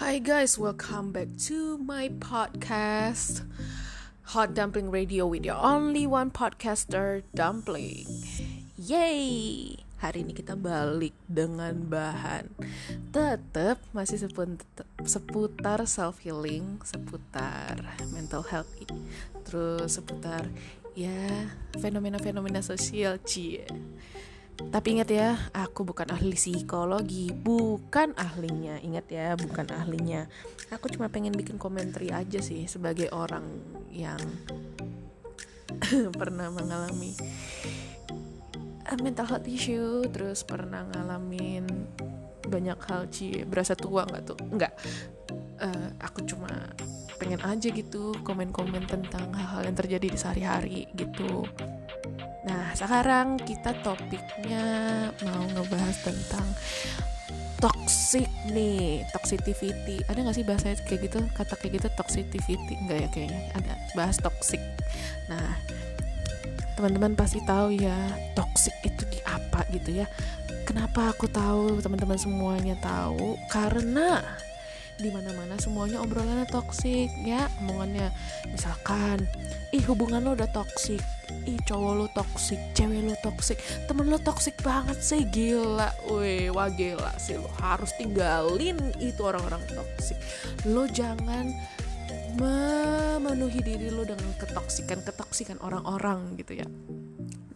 Hi guys, welcome back to my podcast Hot Dumpling Radio with your only one podcaster, Dumpling. Yay! Hari ini kita balik dengan bahan tetap masih seputar, self healing, seputar mental health, terus seputar ya fenomena-fenomena sosial cie. Tapi ingat ya, aku bukan ahli psikologi, bukan ahlinya. Ingat ya, bukan ahlinya. Aku cuma pengen bikin komentar aja sih sebagai orang yang pernah mengalami mental health issue, terus pernah ngalamin banyak hal cie berasa tua nggak tuh? Nggak. Uh, aku cuma pengen aja gitu komen-komen tentang hal-hal yang terjadi di sehari-hari gitu Nah, sekarang kita topiknya mau ngebahas tentang toxic nih, toxicity. Ada gak sih bahasa kayak gitu, kata kayak gitu toxicity? Enggak ya kayaknya. Ada bahas toxic. Nah, teman-teman pasti tahu ya, toxic itu di apa gitu ya. Kenapa aku tahu, teman-teman semuanya tahu? Karena di mana-mana semuanya obrolannya toksik ya omongannya. Misalkan ih hubungan lo udah toksik. Ih cowok lo toksik cewek lo toksik. Temen lo toksik banget sih gila. Weh wah gila sih lo. Harus tinggalin itu orang-orang toksik. Lo jangan memenuhi diri lo dengan ketoksikan ketoksikan orang-orang gitu ya.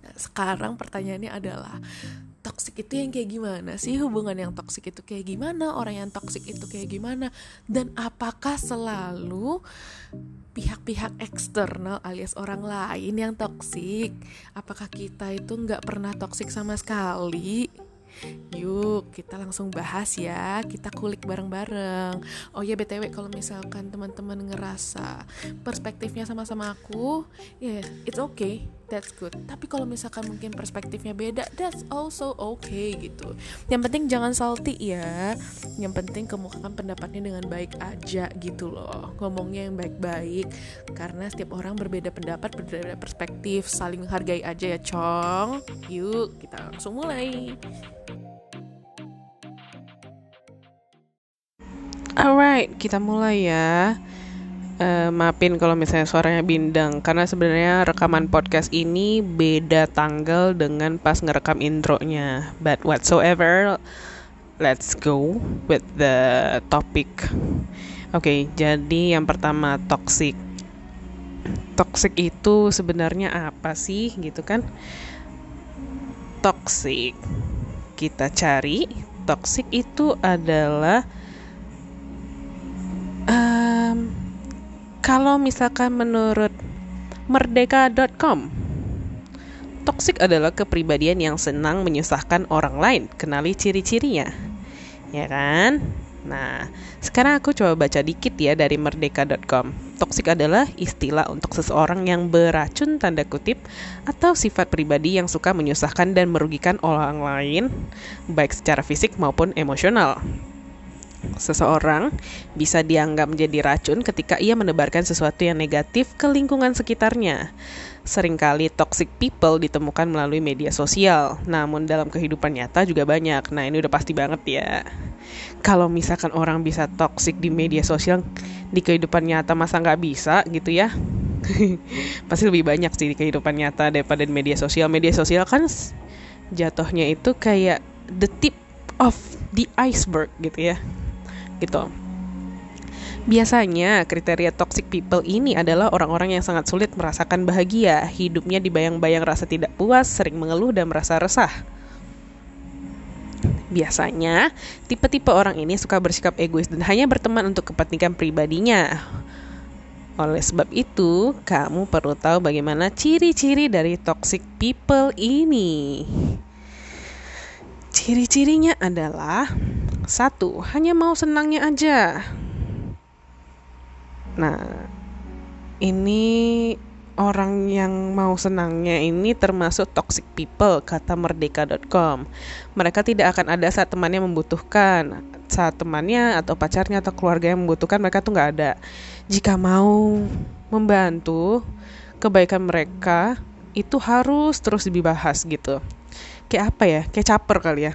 Nah, sekarang pertanyaannya adalah toksik itu yang kayak gimana sih hubungan yang toksik itu kayak gimana orang yang toksik itu kayak gimana dan apakah selalu pihak-pihak eksternal alias orang lain yang toksik apakah kita itu nggak pernah toksik sama sekali Yuk, kita langsung bahas ya. Kita kulik bareng-bareng. Oh ya, BTW kalau misalkan teman-teman ngerasa perspektifnya sama-sama aku, ya yeah, it's okay. That's good. Tapi kalau misalkan mungkin perspektifnya beda, that's also okay gitu. Yang penting jangan salty ya. Yang penting kemukakan pendapatnya dengan baik aja gitu loh. Ngomongnya yang baik-baik karena setiap orang berbeda pendapat, berbeda perspektif, saling menghargai aja ya, Cong. Yuk, kita langsung mulai. Alright, kita mulai ya. Uh, maafin kalau misalnya suaranya bindang karena sebenarnya rekaman podcast ini beda tanggal dengan pas ngerekam intronya. But whatsoever, let's go with the topic. Oke, okay, jadi yang pertama toxic. Toxic itu sebenarnya apa sih gitu kan? Toxic. Kita cari toxic itu adalah kalau misalkan menurut merdeka.com, toksik adalah kepribadian yang senang menyusahkan orang lain. Kenali ciri-cirinya, ya kan? Nah, sekarang aku coba baca dikit ya dari merdeka.com. Toksik adalah istilah untuk seseorang yang beracun tanda kutip atau sifat pribadi yang suka menyusahkan dan merugikan orang lain, baik secara fisik maupun emosional. Seseorang bisa dianggap menjadi racun ketika ia menebarkan sesuatu yang negatif ke lingkungan sekitarnya. Seringkali toxic people ditemukan melalui media sosial, namun dalam kehidupan nyata juga banyak. Nah, ini udah pasti banget ya. Kalau misalkan orang bisa toxic di media sosial, di kehidupan nyata masa nggak bisa gitu ya? pasti lebih banyak sih di kehidupan nyata daripada di media sosial. Media sosial kan jatuhnya itu kayak the tip of the iceberg gitu ya gitu. Biasanya, kriteria toxic people ini adalah orang-orang yang sangat sulit merasakan bahagia, hidupnya dibayang-bayang rasa tidak puas, sering mengeluh dan merasa resah. Biasanya, tipe-tipe orang ini suka bersikap egois dan hanya berteman untuk kepentingan pribadinya. Oleh sebab itu, kamu perlu tahu bagaimana ciri-ciri dari toxic people ini. Ciri-cirinya adalah satu, hanya mau senangnya aja. Nah, ini orang yang mau senangnya ini termasuk toxic people kata merdeka.com. Mereka tidak akan ada saat temannya membutuhkan, saat temannya atau pacarnya atau keluarga yang membutuhkan mereka tuh nggak ada. Jika mau membantu kebaikan mereka itu harus terus dibahas gitu. Kayak apa ya? Kayak caper kali ya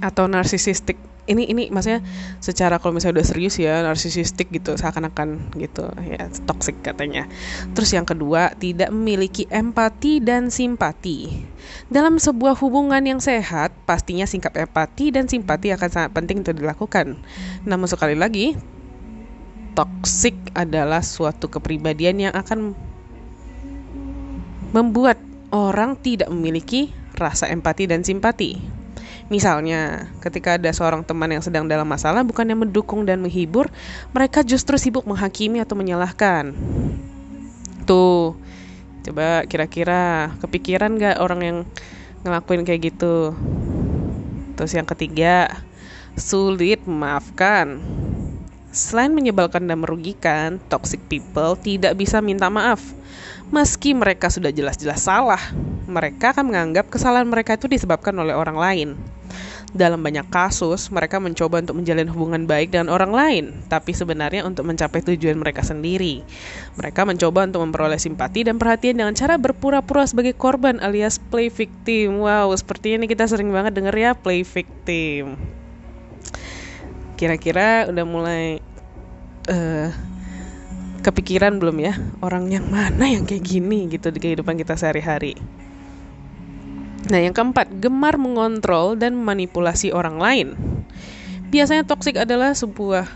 atau narsisistik. Ini ini maksudnya secara kalau misalnya udah serius ya narsisistik gitu seakan-akan gitu. Ya toxic katanya. Terus yang kedua tidak memiliki empati dan simpati. Dalam sebuah hubungan yang sehat pastinya sikap empati dan simpati akan sangat penting untuk dilakukan. Namun sekali lagi toxic adalah suatu kepribadian yang akan membuat orang tidak memiliki rasa empati dan simpati Misalnya, ketika ada seorang teman yang sedang dalam masalah, bukan yang mendukung dan menghibur, mereka justru sibuk menghakimi atau menyalahkan. Tuh, coba kira-kira kepikiran gak orang yang ngelakuin kayak gitu? Terus yang ketiga, sulit memaafkan. Selain menyebalkan dan merugikan, toxic people tidak bisa minta maaf. Meski mereka sudah jelas-jelas salah, mereka akan menganggap kesalahan mereka itu disebabkan oleh orang lain. Dalam banyak kasus, mereka mencoba untuk menjalin hubungan baik dengan orang lain, tapi sebenarnya untuk mencapai tujuan mereka sendiri. Mereka mencoba untuk memperoleh simpati dan perhatian dengan cara berpura-pura sebagai korban alias play victim. Wow, seperti ini kita sering banget denger ya play victim. Kira-kira udah mulai uh, kepikiran belum ya orang yang mana yang kayak gini gitu di kehidupan kita sehari-hari? Nah, yang keempat, gemar mengontrol dan manipulasi orang lain. Biasanya toksik adalah sebuah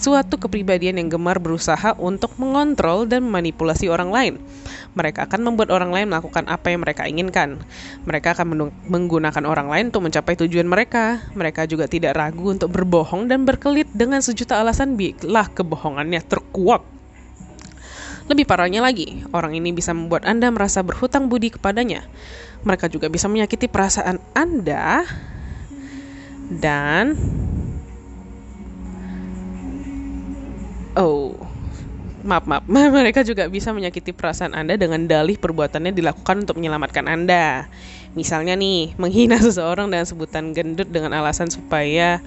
suatu kepribadian yang gemar berusaha untuk mengontrol dan memanipulasi orang lain. Mereka akan membuat orang lain melakukan apa yang mereka inginkan. Mereka akan menggunakan orang lain untuk mencapai tujuan mereka. Mereka juga tidak ragu untuk berbohong dan berkelit dengan sejuta alasan bila kebohongannya terkuat. Lebih parahnya lagi, orang ini bisa membuat Anda merasa berhutang budi kepadanya mereka juga bisa menyakiti perasaan Anda dan oh maaf maaf. Mereka juga bisa menyakiti perasaan Anda dengan dalih perbuatannya dilakukan untuk menyelamatkan Anda. Misalnya nih menghina seseorang dengan sebutan gendut dengan alasan supaya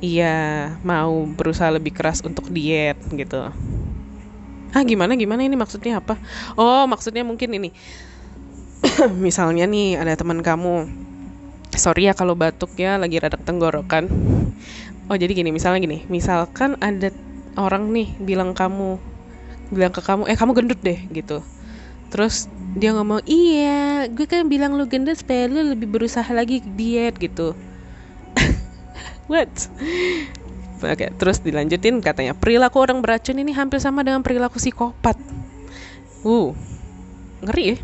ia mau berusaha lebih keras untuk diet gitu. Ah gimana gimana ini maksudnya apa? Oh maksudnya mungkin ini misalnya nih ada teman kamu. Sorry ya kalau batuk ya lagi rada tenggorokan. Oh jadi gini misalnya gini. Misalkan ada orang nih bilang kamu bilang ke kamu eh kamu gendut deh gitu. Terus dia ngomong iya gue kan bilang lu gendut supaya lu lebih berusaha lagi diet gitu. What? Oke, terus dilanjutin katanya perilaku orang beracun ini hampir sama dengan perilaku psikopat. Uh, ngeri ya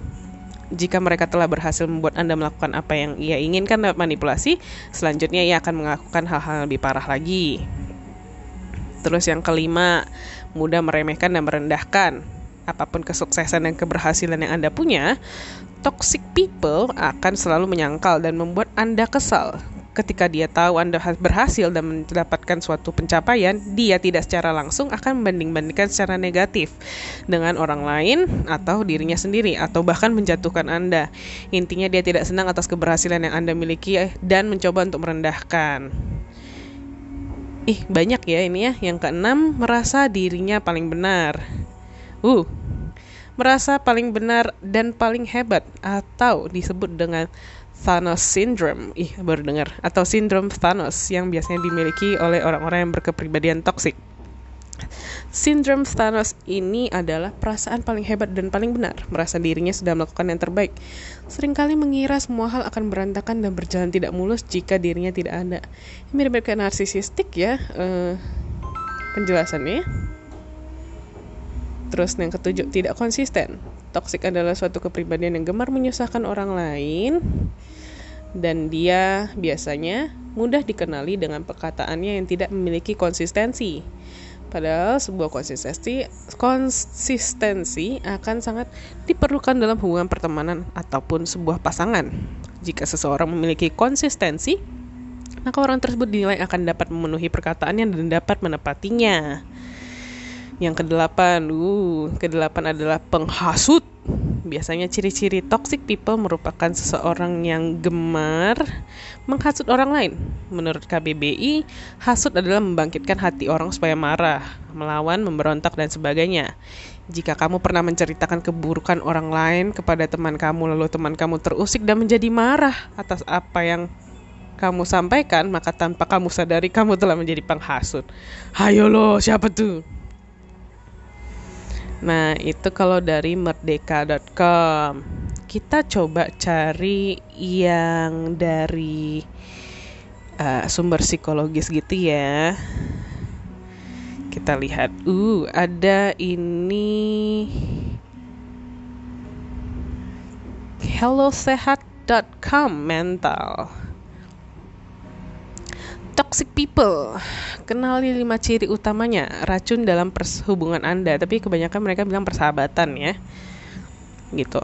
jika mereka telah berhasil membuat Anda melakukan apa yang ia inginkan lewat manipulasi, selanjutnya ia akan melakukan hal-hal lebih parah lagi. Terus yang kelima, mudah meremehkan dan merendahkan. Apa pun kesuksesan dan keberhasilan yang Anda punya, toxic people akan selalu menyangkal dan membuat Anda kesal ketika dia tahu Anda berhasil dan mendapatkan suatu pencapaian, dia tidak secara langsung akan membanding-bandingkan secara negatif dengan orang lain atau dirinya sendiri atau bahkan menjatuhkan Anda. Intinya dia tidak senang atas keberhasilan yang Anda miliki dan mencoba untuk merendahkan. Ih, banyak ya ini ya. Yang keenam, merasa dirinya paling benar. Uh, merasa paling benar dan paling hebat atau disebut dengan Thanos Syndrome, ih baru dengar, atau sindrom Thanos yang biasanya dimiliki oleh orang-orang yang berkepribadian toksik. Sindrom Thanos ini adalah perasaan paling hebat dan paling benar, merasa dirinya sudah melakukan yang terbaik. Seringkali mengira semua hal akan berantakan dan berjalan tidak mulus jika dirinya tidak ada. Mirip-mirip kayak narsisistik ya uh, penjelasannya. Terus yang ketujuh, tidak konsisten. Toksik adalah suatu kepribadian yang gemar menyusahkan orang lain dan dia biasanya mudah dikenali dengan perkataannya yang tidak memiliki konsistensi. Padahal sebuah konsistensi konsistensi akan sangat diperlukan dalam hubungan pertemanan ataupun sebuah pasangan. Jika seseorang memiliki konsistensi, maka orang tersebut dinilai akan dapat memenuhi perkataannya dan dapat menepatinya. Yang kedelapan, uh, kedelapan adalah penghasut. Biasanya ciri-ciri toxic people merupakan seseorang yang gemar menghasut orang lain. Menurut KBBI, hasut adalah membangkitkan hati orang supaya marah, melawan, memberontak, dan sebagainya. Jika kamu pernah menceritakan keburukan orang lain kepada teman kamu, lalu teman kamu terusik dan menjadi marah atas apa yang kamu sampaikan, maka tanpa kamu sadari kamu telah menjadi penghasut. Hayo lo, siapa tuh? Nah, itu kalau dari merdeka.com. Kita coba cari yang dari uh, sumber psikologis gitu ya. Kita lihat. Uh, ada ini hellosehat.com mental Toxic people. Kenali lima ciri utamanya racun dalam hubungan Anda, tapi kebanyakan mereka bilang persahabatan ya. Gitu.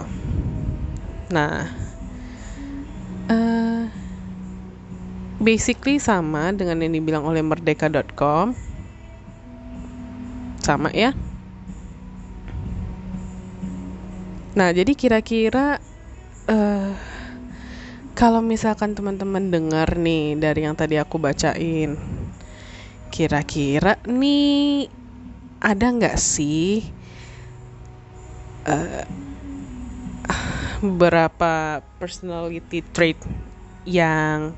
Nah, uh, basically sama dengan yang dibilang oleh merdeka.com. Sama ya. Nah, jadi kira-kira uh, kalau misalkan teman-teman dengar nih dari yang tadi aku bacain, kira-kira nih ada nggak sih uh, beberapa personality trait yang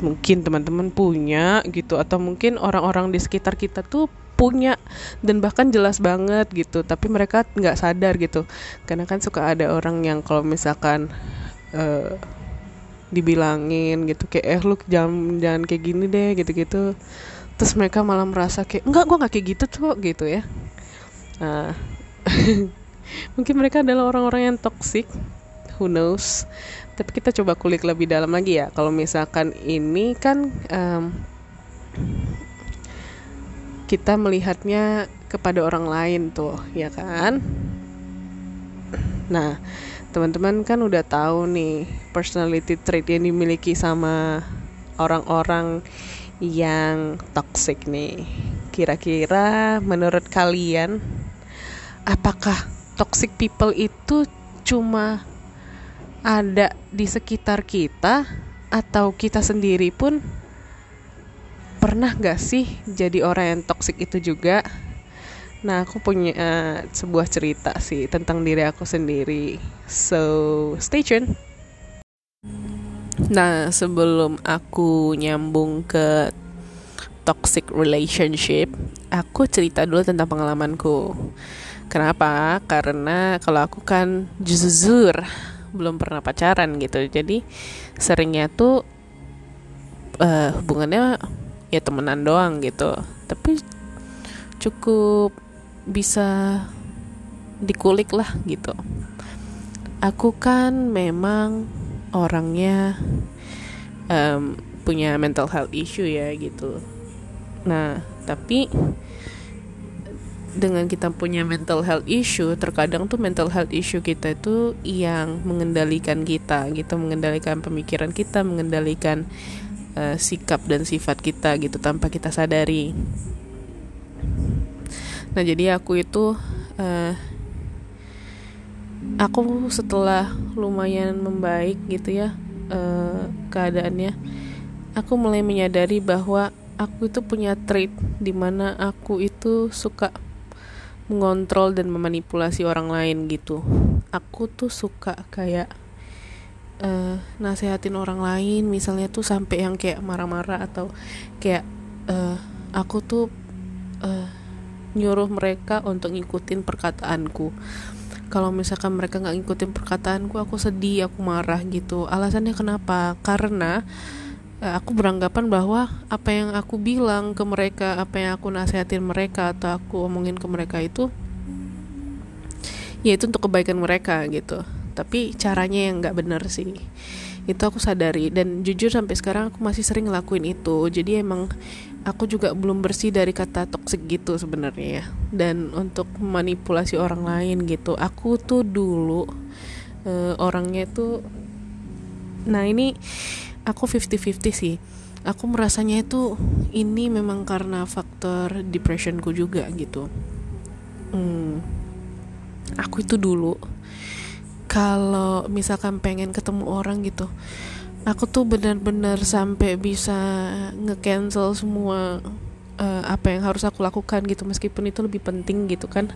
mungkin teman-teman punya gitu? Atau mungkin orang-orang di sekitar kita tuh punya dan bahkan jelas banget gitu tapi mereka nggak sadar gitu. Karena kan suka ada orang yang kalau misalkan uh, dibilangin gitu kayak eh lu jangan jangan kayak gini deh gitu-gitu. Terus mereka malah merasa kayak enggak gue nggak kayak gitu tuh gitu ya. Nah mungkin mereka adalah orang-orang yang toxic. Who knows? Tapi kita coba kulik lebih dalam lagi ya. Kalau misalkan ini kan um, kita melihatnya kepada orang lain tuh ya kan? Nah teman-teman kan udah tahu nih personality trait yang dimiliki sama orang-orang yang toxic nih. Kira-kira menurut kalian apakah toxic people itu cuma ada di sekitar kita atau kita sendiri pun pernah gak sih jadi orang yang toxic itu juga? Nah, aku punya uh, sebuah cerita sih tentang diri aku sendiri. So, stay tune. Nah, sebelum aku nyambung ke toxic relationship, aku cerita dulu tentang pengalamanku. Kenapa? Karena kalau aku kan jujur belum pernah pacaran gitu. Jadi seringnya tuh uh, hubungannya ya temenan doang gitu. Tapi cukup bisa dikulik lah gitu. Aku kan memang orangnya um, punya mental health issue ya gitu. Nah tapi dengan kita punya mental health issue terkadang tuh mental health issue kita itu yang mengendalikan kita gitu. Mengendalikan pemikiran kita mengendalikan uh, sikap dan sifat kita gitu tanpa kita sadari nah jadi aku itu uh, aku setelah lumayan membaik gitu ya uh, keadaannya aku mulai menyadari bahwa aku itu punya trait di mana aku itu suka mengontrol dan memanipulasi orang lain gitu. Aku tuh suka kayak uh, nasehatin orang lain misalnya tuh sampai yang kayak marah-marah atau kayak uh, aku tuh uh, nyuruh mereka untuk ngikutin perkataanku. Kalau misalkan mereka nggak ngikutin perkataanku aku sedih aku marah gitu. Alasannya kenapa? Karena eh, aku beranggapan bahwa apa yang aku bilang ke mereka apa yang aku nasihatin mereka atau aku omongin ke mereka itu ya itu untuk kebaikan mereka gitu. Tapi caranya yang nggak benar sih. Itu aku sadari. Dan jujur sampai sekarang aku masih sering ngelakuin itu. Jadi emang aku juga belum bersih dari kata toxic gitu sebenarnya ya. Dan untuk manipulasi orang lain gitu. Aku tuh dulu uh, orangnya tuh nah ini aku 50-50 sih. Aku merasanya itu ini memang karena faktor depressionku juga gitu. Hmm, aku itu dulu kalau misalkan pengen ketemu orang gitu aku tuh benar-benar sampai bisa nge-cancel semua uh, apa yang harus aku lakukan gitu. Meskipun itu lebih penting gitu kan.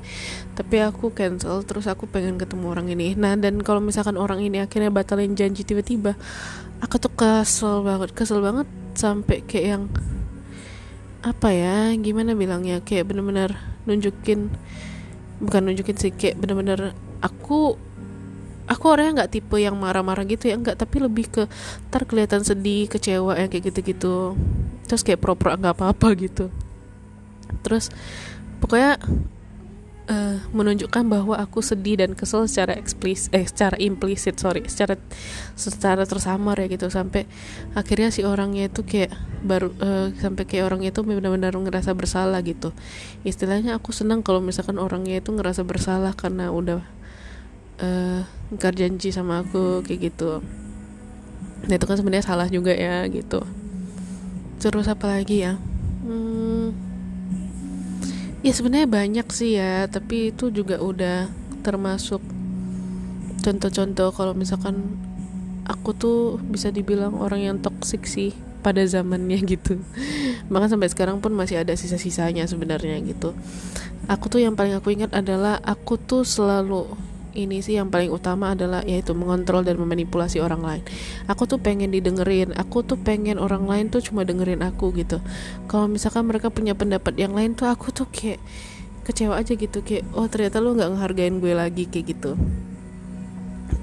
Tapi aku cancel terus aku pengen ketemu orang ini. Nah dan kalau misalkan orang ini akhirnya batalin janji tiba-tiba aku tuh kesel banget kesel banget sampai kayak yang apa ya gimana bilangnya kayak bener-bener nunjukin bukan nunjukin sih kayak bener-bener aku aku orangnya nggak tipe yang marah-marah gitu ya nggak tapi lebih ke ntar kelihatan sedih kecewa yang kayak gitu-gitu. Terus kayak pro-pro nggak apa-apa gitu. Terus pokoknya uh, menunjukkan bahwa aku sedih dan kesel secara eksplis eh secara implisit sorry secara secara tersamar ya gitu. Sampai akhirnya si orangnya itu kayak baru uh, sampai kayak orangnya itu benar-benar ngerasa bersalah gitu. Istilahnya aku senang kalau misalkan orangnya itu ngerasa bersalah karena udah uh, janji sama aku kayak gitu. Nah itu kan sebenarnya salah juga ya gitu. Terus apa lagi ya? Hmm, ya sebenarnya banyak sih ya tapi itu juga udah termasuk contoh-contoh kalau misalkan aku tuh bisa dibilang orang yang toksik sih pada zamannya gitu. Maka sampai sekarang pun masih ada sisa-sisanya sebenarnya gitu. Aku tuh yang paling aku ingat adalah aku tuh selalu ini sih yang paling utama adalah yaitu mengontrol dan memanipulasi orang lain. Aku tuh pengen didengerin, aku tuh pengen orang lain tuh cuma dengerin aku gitu. Kalau misalkan mereka punya pendapat yang lain tuh aku tuh kayak kecewa aja gitu kayak oh ternyata lu nggak ngehargain gue lagi kayak gitu.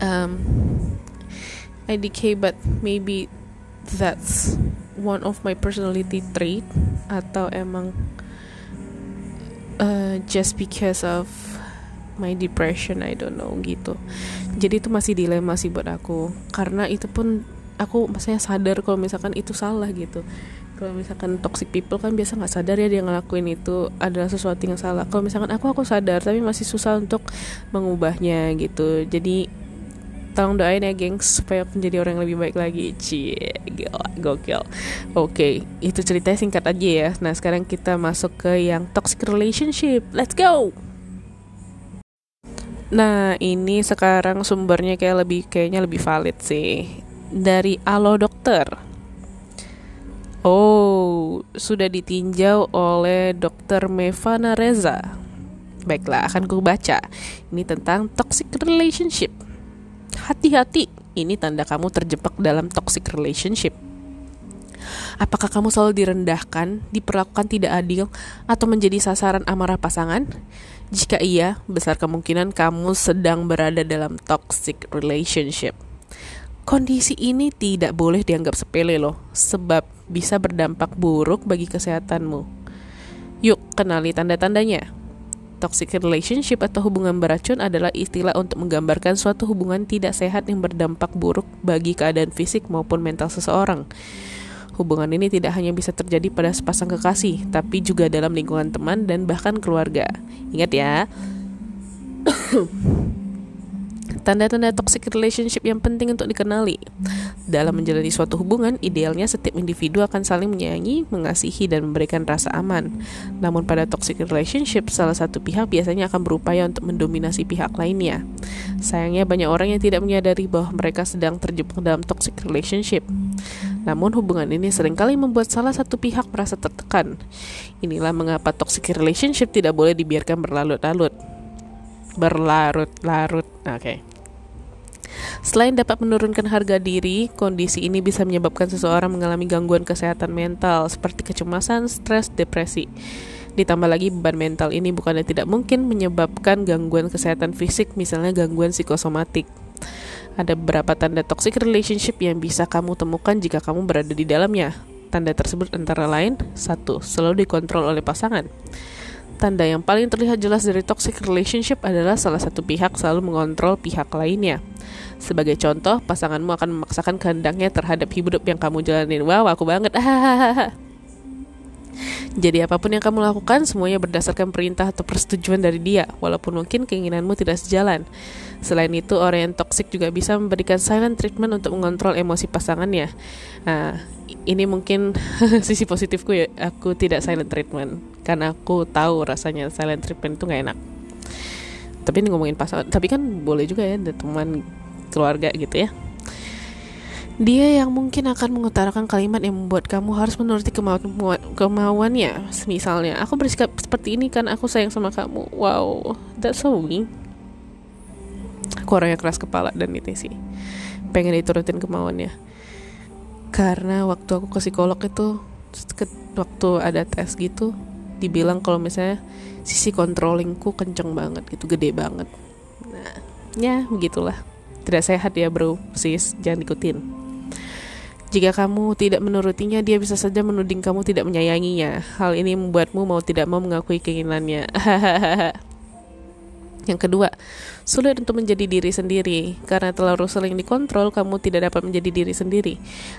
Um, IDK but maybe that's one of my personality trait atau emang uh, just because of my depression I don't know gitu. Jadi itu masih dilema sih buat aku. Karena itu pun aku maksudnya sadar kalau misalkan itu salah gitu. Kalau misalkan toxic people kan biasa nggak sadar ya dia ngelakuin itu adalah sesuatu yang salah. Kalau misalkan aku aku sadar tapi masih susah untuk mengubahnya gitu. Jadi tolong doain ya gengs supaya menjadi orang yang lebih baik lagi. Cie gokil. Oke okay, itu ceritanya singkat aja ya. Nah sekarang kita masuk ke yang toxic relationship. Let's go Nah, ini sekarang sumbernya kayak lebih kayaknya lebih valid sih. Dari Alo Dokter. Oh, sudah ditinjau oleh Dokter Mevana Reza. Baiklah, akan ku baca. Ini tentang toxic relationship. Hati-hati, ini tanda kamu terjebak dalam toxic relationship. Apakah kamu selalu direndahkan, diperlakukan tidak adil, atau menjadi sasaran amarah pasangan? Jika iya, besar kemungkinan kamu sedang berada dalam toxic relationship. Kondisi ini tidak boleh dianggap sepele loh, sebab bisa berdampak buruk bagi kesehatanmu. Yuk, kenali tanda-tandanya. Toxic relationship atau hubungan beracun adalah istilah untuk menggambarkan suatu hubungan tidak sehat yang berdampak buruk bagi keadaan fisik maupun mental seseorang. Hubungan ini tidak hanya bisa terjadi pada sepasang kekasih, tapi juga dalam lingkungan teman dan bahkan keluarga. Ingat ya. Tanda-tanda toxic relationship yang penting untuk dikenali. Dalam menjalani suatu hubungan, idealnya setiap individu akan saling menyayangi, mengasihi, dan memberikan rasa aman. Namun pada toxic relationship, salah satu pihak biasanya akan berupaya untuk mendominasi pihak lainnya. Sayangnya banyak orang yang tidak menyadari bahwa mereka sedang terjebak dalam toxic relationship. Namun hubungan ini sering kali membuat salah satu pihak merasa tertekan. Inilah mengapa toxic relationship tidak boleh dibiarkan berlarut-larut. Berlarut-larut. Oke. Okay. Selain dapat menurunkan harga diri, kondisi ini bisa menyebabkan seseorang mengalami gangguan kesehatan mental seperti kecemasan, stres, depresi. Ditambah lagi beban mental ini bukannya tidak mungkin menyebabkan gangguan kesehatan fisik, misalnya gangguan psikosomatik. Ada beberapa tanda toxic relationship yang bisa kamu temukan jika kamu berada di dalamnya. Tanda tersebut antara lain, satu, selalu dikontrol oleh pasangan. Tanda yang paling terlihat jelas dari toxic relationship adalah salah satu pihak selalu mengontrol pihak lainnya. Sebagai contoh, pasanganmu akan memaksakan kehendaknya terhadap hidup yang kamu jalanin. Wow, aku banget. Jadi apa pun yang kamu lakukan semuanya berdasarkan perintah atau persetujuan dari dia, walaupun mungkin keinginanmu tidak sejalan. Selain itu, orang yang toksik juga bisa memberikan silent treatment untuk mengontrol emosi pasangannya. Nah, ini mungkin sisi positifku ya, aku tidak silent treatment karena aku tahu rasanya silent treatment itu gak enak. Tapi ini ngomongin pasangan, tapi kan boleh juga ya, teman keluarga gitu ya. Dia yang mungkin akan mengutarakan kalimat yang membuat kamu harus menuruti kemau kemauannya. Misalnya, aku bersikap seperti ini kan aku sayang sama kamu. Wow, that's so mean. Aku orangnya keras kepala dan itu sih. Pengen diturutin kemauannya. Karena waktu aku ke psikolog itu, waktu ada tes gitu, dibilang kalau misalnya sisi controllingku kenceng banget gitu, gede banget. Nah, ya begitulah. Tidak sehat ya bro, sis, jangan ikutin. Jika kamu tidak menurutinya, dia bisa saja menuding kamu tidak menyayanginya. Hal ini membuatmu mau tidak mau mengakui keinginannya. Yang kedua, sulit untuk menjadi diri sendiri. Karena terlalu sering dikontrol, kamu tidak dapat menjadi diri sendiri.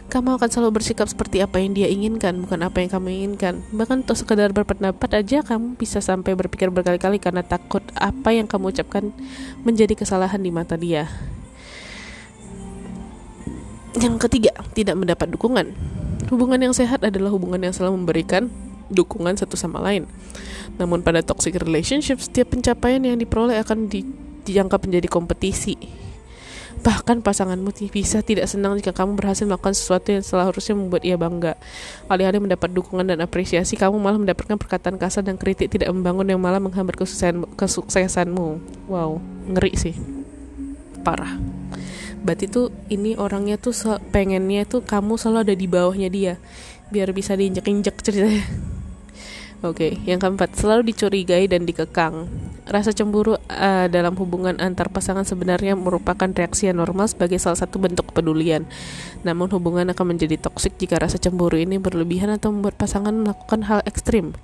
Kamu akan selalu bersikap seperti apa yang dia inginkan, bukan apa yang kamu inginkan. Bahkan untuk sekedar berpendapat aja, kamu bisa sampai berpikir berkali-kali karena takut apa yang kamu ucapkan menjadi kesalahan di mata dia. Yang ketiga, tidak mendapat dukungan. Hubungan yang sehat adalah hubungan yang selalu memberikan dukungan satu sama lain. Namun pada toxic relationship, setiap pencapaian yang diperoleh akan di, dianggap menjadi kompetisi. Bahkan pasanganmu bisa tidak senang jika kamu berhasil melakukan sesuatu yang seharusnya membuat ia bangga. Alih-alih mendapat dukungan dan apresiasi, kamu malah mendapatkan perkataan kasar dan kritik tidak membangun yang malah menghambat kesuksesan, kesuksesanmu. Wow, ngeri sih. Parah berarti tuh ini orangnya tuh pengennya tuh kamu selalu ada di bawahnya dia biar bisa diinjek-injek ceritanya Oke, okay. yang keempat, selalu dicurigai dan dikekang. Rasa cemburu uh, dalam hubungan antar pasangan sebenarnya merupakan reaksi yang normal sebagai salah satu bentuk kepedulian. Namun hubungan akan menjadi toksik jika rasa cemburu ini berlebihan atau membuat pasangan melakukan hal ekstrim.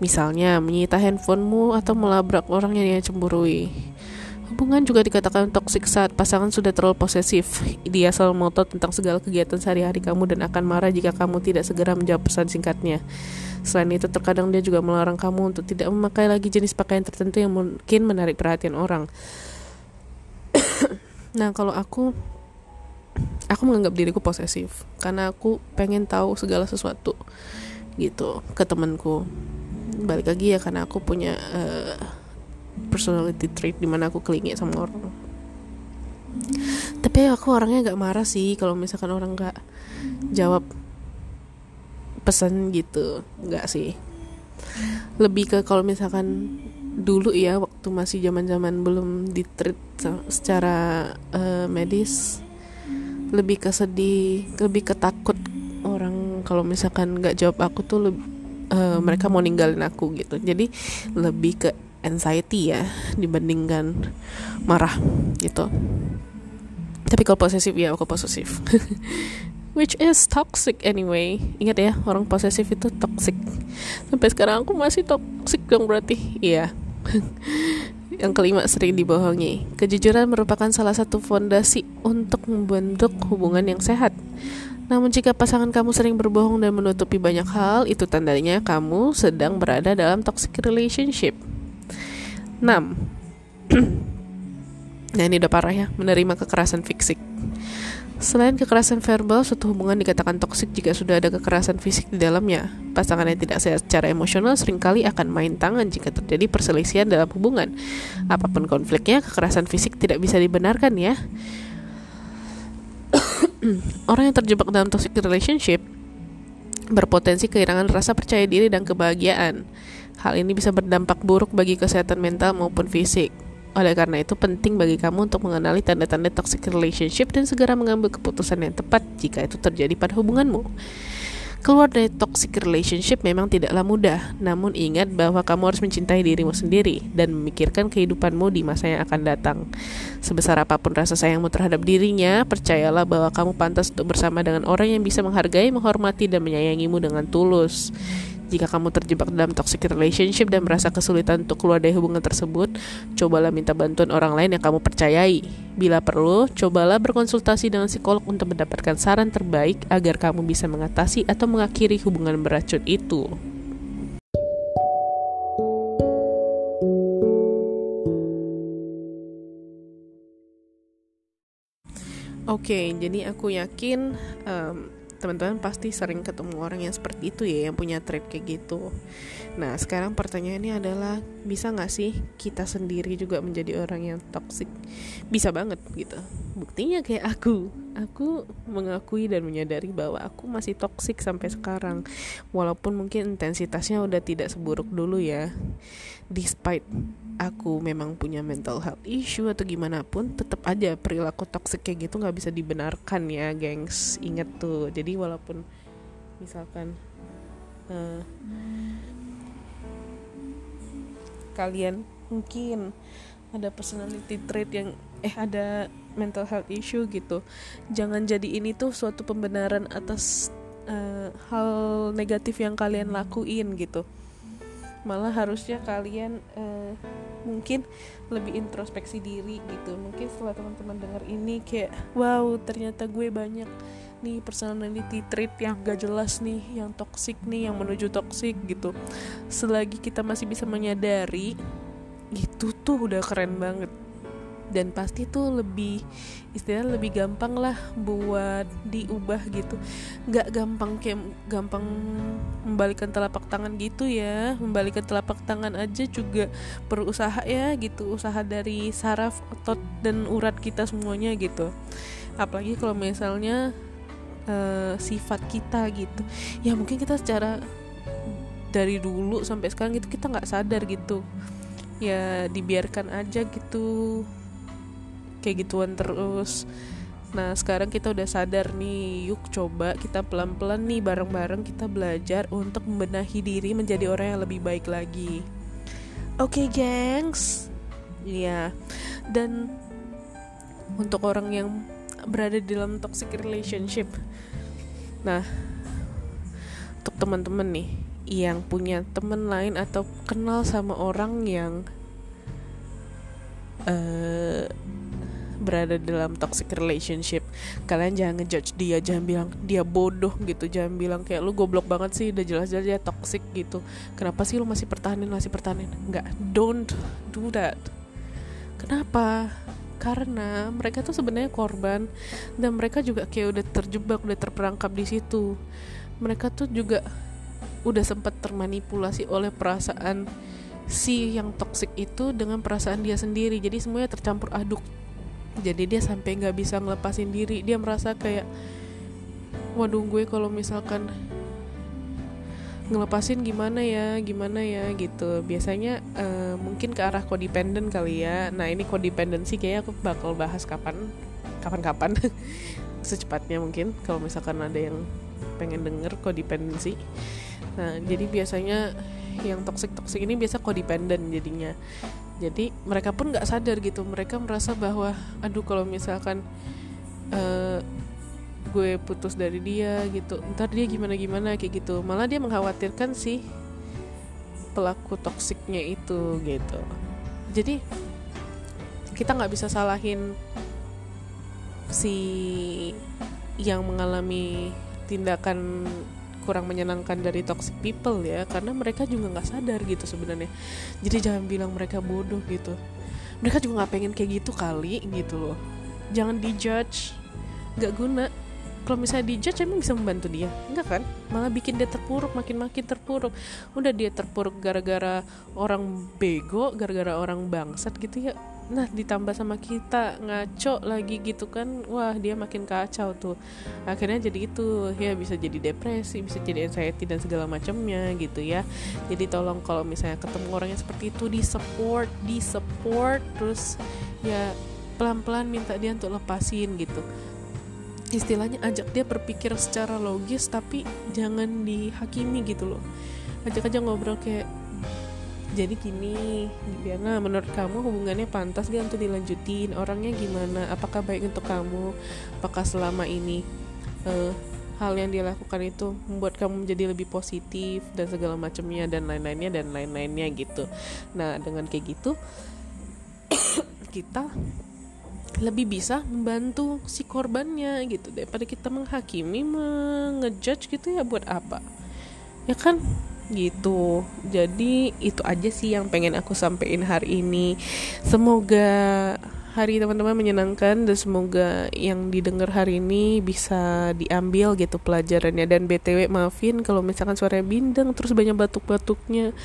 Misalnya, menyita handphonemu atau melabrak orang yang dia cemburui. Hubungan juga dikatakan toksik saat pasangan sudah terlalu posesif. Dia selalu memotot tentang segala kegiatan sehari-hari kamu dan akan marah jika kamu tidak segera menjawab pesan singkatnya. Selain itu, terkadang dia juga melarang kamu untuk tidak memakai lagi jenis pakaian tertentu yang mungkin menarik perhatian orang. nah, kalau aku aku menganggap diriku posesif karena aku pengen tahu segala sesuatu gitu ke temanku. Balik lagi ya karena aku punya uh, personality trait di mana aku kelingi sama orang. Tapi aku orangnya gak marah sih kalau misalkan orang gak jawab pesan gitu. Nggak sih. Lebih ke kalau misalkan dulu ya waktu masih zaman zaman belum ditreat secara uh, medis lebih ke sedih lebih ke takut orang kalau misalkan nggak jawab aku tuh lebih, uh, mereka mau ninggalin aku gitu. Jadi lebih ke anxiety ya dibandingkan marah gitu. Tapi kalau posesif ya aku posesif. Which is toxic anyway. Ingat ya orang posesif itu toxic. Sampai sekarang aku masih toxic dong berarti. Iya. Yang kelima sering dibohongi. Kejujuran merupakan salah satu fondasi untuk membentuk hubungan yang sehat. Namun jika pasangan kamu sering berbohong dan menutupi banyak hal, itu tandanya kamu sedang berada dalam toxic relationship. 6. nah ini udah parah ya, menerima kekerasan fisik. Selain kekerasan verbal, suatu hubungan dikatakan toksik jika sudah ada kekerasan fisik di dalamnya. Pasangan yang tidak sehat secara emosional sering kali akan main tangan jika terjadi perselisihan dalam hubungan. Apa pun konfliknya, kekerasan fisik tidak bisa dibenarkan ya. Orang yang terjebak dalam toxic relationship berpotensi kehilangan rasa percaya diri dan kebahagiaan. Hal ini bisa berdampak buruk bagi kesehatan mental maupun fisik. Oleh karena itu penting bagi kamu untuk mengenali tanda-tanda toxic relationship dan segera mengambil keputusan yang tepat jika itu terjadi pada hubunganmu. Keluar dari toxic relationship memang tidaklah mudah, namun ingat bahwa kamu harus mencintai dirimu sendiri dan memikirkan kehidupanmu di masa yang akan datang. Sebesar apa pun rasa sayangmu terhadap dirinya, percayalah bahwa kamu pantas untuk bersama dengan orang yang bisa menghargai, menghormati, dan menyayangimu dengan tulus. Jika kamu terjebak dalam toxic relationship dan merasa kesulitan untuk keluar dari hubungan tersebut, cobalah minta bantuan orang lain yang kamu percayai. Bila perlu, cobalah berkonsultasi dengan psikolog untuk mendapatkan saran terbaik agar kamu bisa mengatasi atau mengakhiri hubungan beracun itu. Oke, okay, jadi aku yakin um, teman-teman pasti sering ketemu orang yang seperti itu ya yang punya trait kayak gitu. Nah sekarang pertanyaannya adalah bisa nggak sih kita sendiri juga menjadi orang yang toxic? Bisa banget gitu. Buktinya kayak aku. Aku mengakui dan menyadari bahwa aku masih toksik sampai sekarang. Walaupun mungkin intensitasnya udah tidak seburuk dulu ya. Despite aku memang punya mental health issue atau gimana pun tetap aja perilaku toksik kayak gitu nggak bisa dibenarkan ya gengs. Inget tuh. Jadi walaupun misalkan uh, kalian mungkin ada personality trait yang eh ada mental health issue gitu jangan jadi ini tuh suatu pembenaran atas uh, hal negatif yang kalian lakuin gitu malah harusnya kalian uh, mungkin lebih introspeksi diri gitu. Mungkin setelah teman-teman dengar ini kayak wow ternyata gue banyak nih personality trait yang gak jelas nih yang toxic nih yang menuju toxic gitu. Selagi kita masih bisa menyadari itu tuh udah keren banget dan pasti tuh lebih istilah lebih gampang lah buat diubah gitu. Nggak gampang kayak gampang membalikan telapak tangan gitu ya. Membalikan telapak tangan aja juga perlu usaha ya gitu. Usaha dari saraf otot dan urat kita semuanya gitu. Apalagi kalau misalnya uh, sifat kita gitu. Ya mungkin kita secara dari dulu sampai sekarang gitu kita nggak sadar gitu. Ya dibiarkan aja gitu kayak gituan terus. Nah sekarang kita udah sadar nih Yuk coba kita pelan-pelan nih Bareng-bareng kita belajar Untuk membenahi diri menjadi orang yang lebih baik lagi. Oke okay, gengs? Iya. Dan Untuk orang yang Berada di dalam toxic relationship Nah Untuk teman-teman nih Yang punya teman lain Atau kenal sama orang yang uh, berada dalam toxic relationship. Kalian jangan ngejudge dia jangan bilang dia bodoh gitu jangan bilang kayak lu goblok banget sih udah jelas-jelas dia toxic gitu. Kenapa sih lu masih pertahanin masih pertahanin? Nggak don't do that. Kenapa? Karena mereka tuh sebenarnya korban dan mereka juga kayak udah terjebak udah terperangkap di situ. Mereka tuh juga udah sempat termanipulasi oleh perasaan si yang toxic itu dengan perasaan dia sendiri. Jadi semuanya tercampur aduk jadi dia sampai nggak bisa ngelepasin diri. Dia merasa kayak waduh gue kalau misalkan ngelepasin gimana ya gimana ya gitu. Biasanya uh, mungkin ke arah codependent kali ya. Nah ini codependency kayaknya aku bakal bahas kapan kapan-kapan secepatnya mungkin kalau misalkan ada yang pengen denger codependency. Nah jadi biasanya yang toxic toxic ini biasa codependent jadinya jadi mereka pun nggak sadar gitu. Mereka merasa bahwa aduh kalau misalkan uh, gue putus dari dia gitu ntar dia gimana gimana kayak gitu. Malah dia mengkhawatirkan si pelaku toksiknya itu gitu. Jadi kita nggak bisa salahin si yang mengalami tindakan kurang menyenangkan dari toxic people ya karena mereka juga nggak sadar gitu sebenarnya. Jadi jangan bilang mereka bodoh gitu. Mereka juga nggak pengen kayak gitu kali gitu loh. Jangan dijudge. Nggak guna. Kalau misalnya dijudge emang bisa membantu dia? Enggak kan? Malah bikin dia terpuruk makin makin terpuruk. Udah dia terpuruk gara-gara orang bego gara-gara orang bangsat gitu ya nah ditambah sama kita ngaco lagi gitu kan wah dia makin kacau tuh. Akhirnya jadi itu ya bisa jadi depresi bisa jadi anxiety dan segala macamnya gitu ya. Jadi tolong kalau misalnya ketemu orang yang seperti itu di support di support terus ya pelan-pelan minta dia untuk lepasin gitu. Istilahnya ajak dia berpikir secara logis tapi jangan dihakimi gitu loh. Ajak aja ngobrol kayak jadi gini Diana menurut kamu hubungannya pantas gak untuk dilanjutin? Orangnya gimana? Apakah baik untuk kamu? Apakah selama ini uh, hal yang dia lakukan itu membuat kamu menjadi lebih positif dan segala macamnya dan lain-lainnya dan lain-lainnya gitu? Nah dengan kayak gitu kita lebih bisa membantu si korbannya gitu. Daripada kita menghakimi mengejudge gitu ya buat apa? Ya kan gitu. Jadi itu aja sih yang pengen aku sampaikan hari ini. Semoga hari teman-teman menyenangkan dan semoga yang didengar hari ini bisa diambil gitu pelajarannya. Dan btw maafin kalau misalkan suaranya bindeng terus banyak batuk-batuknya.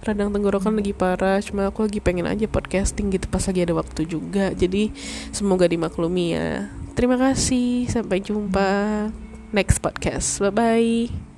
Radang tenggorokan lagi parah. Cuma aku lagi pengen aja podcasting gitu pas lagi ada waktu juga. Jadi semoga dimaklumi ya. Terima kasih. Sampai jumpa next podcast. Bye bye